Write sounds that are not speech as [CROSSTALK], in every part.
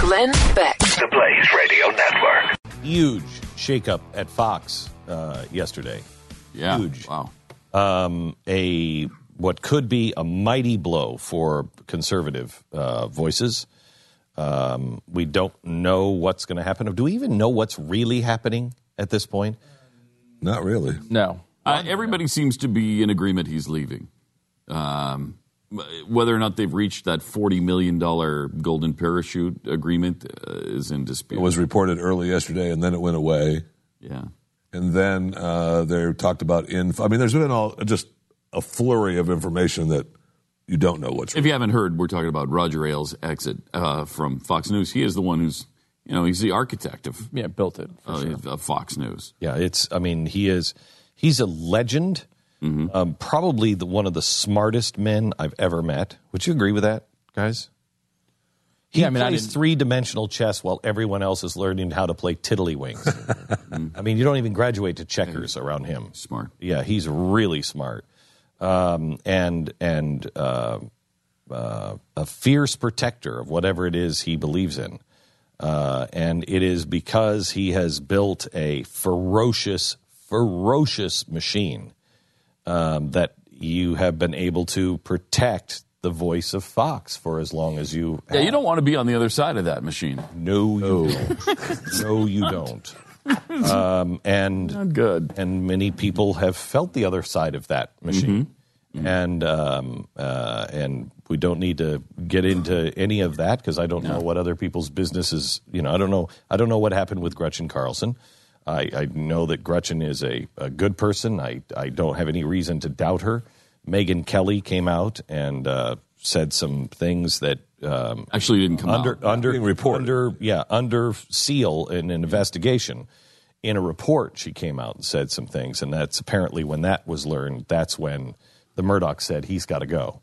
Glenn Beck. The Blaze Radio Network. Huge shakeup at Fox uh, yesterday. Yeah. Huge. Wow. Um, a what could be a mighty blow for conservative uh, voices. Um, we don't know what's going to happen. Do we even know what's really happening at this point? Not really. No. Uh, everybody seems to be in agreement he's leaving. Um, whether or not they've reached that $40 million golden parachute agreement uh, is in dispute. It was reported early yesterday, and then it went away. yeah. And then uh, they talked about in. I mean, there's been all just a flurry of information that you don't know what's. If you haven't heard, we're talking about Roger Ailes' exit uh, from Fox News. He is the one who's, you know, he's the architect of, Yeah, built it. for uh, sure. of Fox News. Yeah, it's. I mean, he is. He's a legend. Um, probably the one of the smartest men I've ever met. Would you agree with that, guys? He Yeah, I mean, plays three dimensional chess while everyone else is learning how to play tiddlywinks. [LAUGHS] I mean, you don't even graduate to checkers around him. Smart. Yeah, he's really smart, um, and and uh, uh, a fierce protector of whatever it is he believes in. Uh, and it is because he has built a ferocious, ferocious machine um, that you have been able to protect the voice of Fox for as long as you. Yeah, you don't want to be on the other side of that machine. No, you don't. no, you [LAUGHS] don't. Um, and [LAUGHS] Not good. and many people have felt the other side of that machine. And um, uh, and we don't need to get into any of that because I don't know what other people's businesses. You know, I don't know. I don't know what happened with Gretchen Carlson. I, I know that Gretchen is a, a good person. I I don't have any reason to doubt her. Megyn Kelly came out and uh, said some things that um, Actually, didn't come under out. under Being reported. under yeah under seal in an investigation. In a report, she came out and said some things, and that's apparently when that was learned. That's when the Murdoch said he's got to go.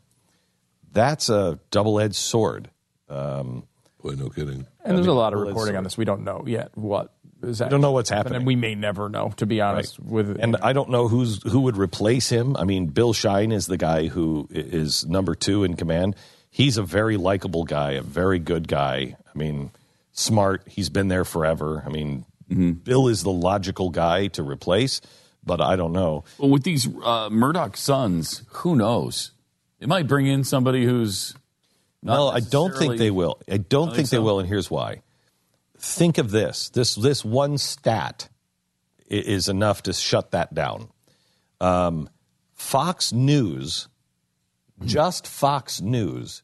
That's a double-edged sword. Boy, no kidding. and there's a lot of well, it's- reporting on this. We don't know yet what is don't know what's happening. and we may never know. To be honest, with And I don't know who's who would replace him. I mean, Bill Shine is the guy who is number two in command. He's a very likable guy, a very good guy. I mean, smart. He's been there forever. I mean, Bill is the logical guy to replace, but I don't know. Well, with these uh, Murdoch sons, who knows? It might bring in somebody who's. Not No, I don't think they will. I don't think think they will, and here's why. Think of this. This this one stat is enough to shut that down. Um, Fox News, just Fox News,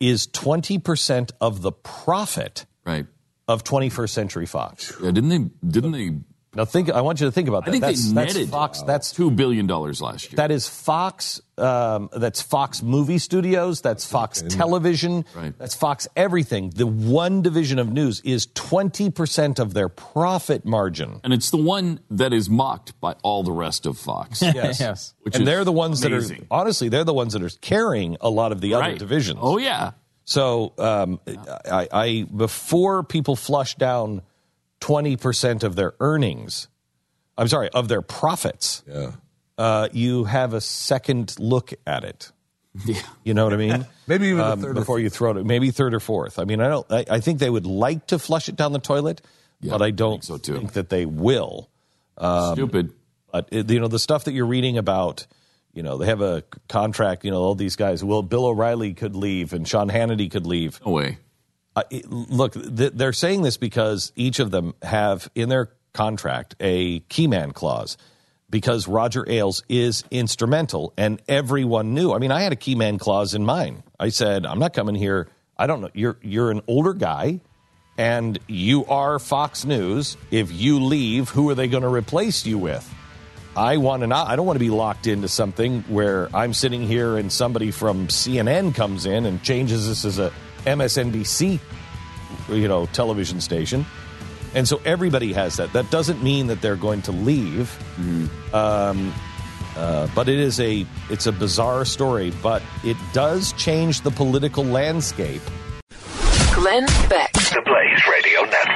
is twenty percent of the profit Right. of 21st Century Fox. Yeah, didn't they? Didn't they? Now think. I want you to think about that. I think that's, they that's netted Fox. That's two billion dollars last year. that is Fox. Um, that's Fox Movie Studios. That's Fox Television. Right. That's Fox Everything. The one division of news is twenty percent of their profit margin. and it's the one that is mocked by all the rest of Fox. [LAUGHS] Yes. yes. Which and is they're the ones amazing. that are honestly they're the ones that are carrying a lot of the other divisions. Oh yeah. So um, I, I before people flush down twenty percent of their earnings, I'm sorry, of their profits. Yeah. uh, you have a second look at it. [LAUGHS] Yeah. You know what I mean? [LAUGHS] Maybe even the um, third before you throw it, maybe third or fourth. I mean, I don't. I, I think they would like to flush it down the toilet, but I don't so, too. think that they will. Stupid. But it, you know, the stuff that you're reading about, you know, they have a contract. You know, all these guys. Well, Bill O'Reilly could leave, and Sean Hannity could leave. No way. Uh, look, th- they're saying this because each of them have in their contract a keyman clause because Roger Ailes is instrumental and everyone knew. I mean, I had a keyman clause in mine. I said, I'm not coming here. I don't know. You're you're an older guy and you are Fox News. If you leave, who are they going to replace you with? I want to not. I don't want to be locked into something where I'm sitting here and somebody from CNN comes in and changes this as a MSNBC, you know, television station. And so everybody has that. That doesn't mean that they're going to leave. Um, uh, but it is a it's a bizarre story, but it does change the political landscape. Glenn Beck. The Blaze Radio Network.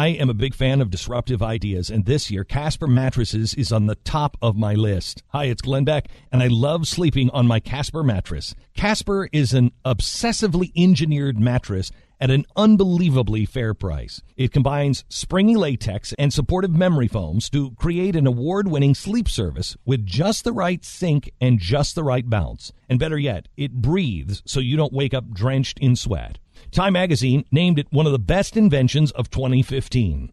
I am a big fan of disruptive ideas, and this year Casper Mattresses is on the top of my list. Hi, it's Glenn Beck, and I love sleeping on my Casper mattress. Casper is an obsessively engineered mattress at an unbelievably fair price. It combines springy latex and supportive memory foams to create an award winning sleep service with just the right sink and just the right bounce. And better yet, it breathes so you don't wake up drenched in sweat. Time magazine named it one of the best inventions of 2015.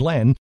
Glenn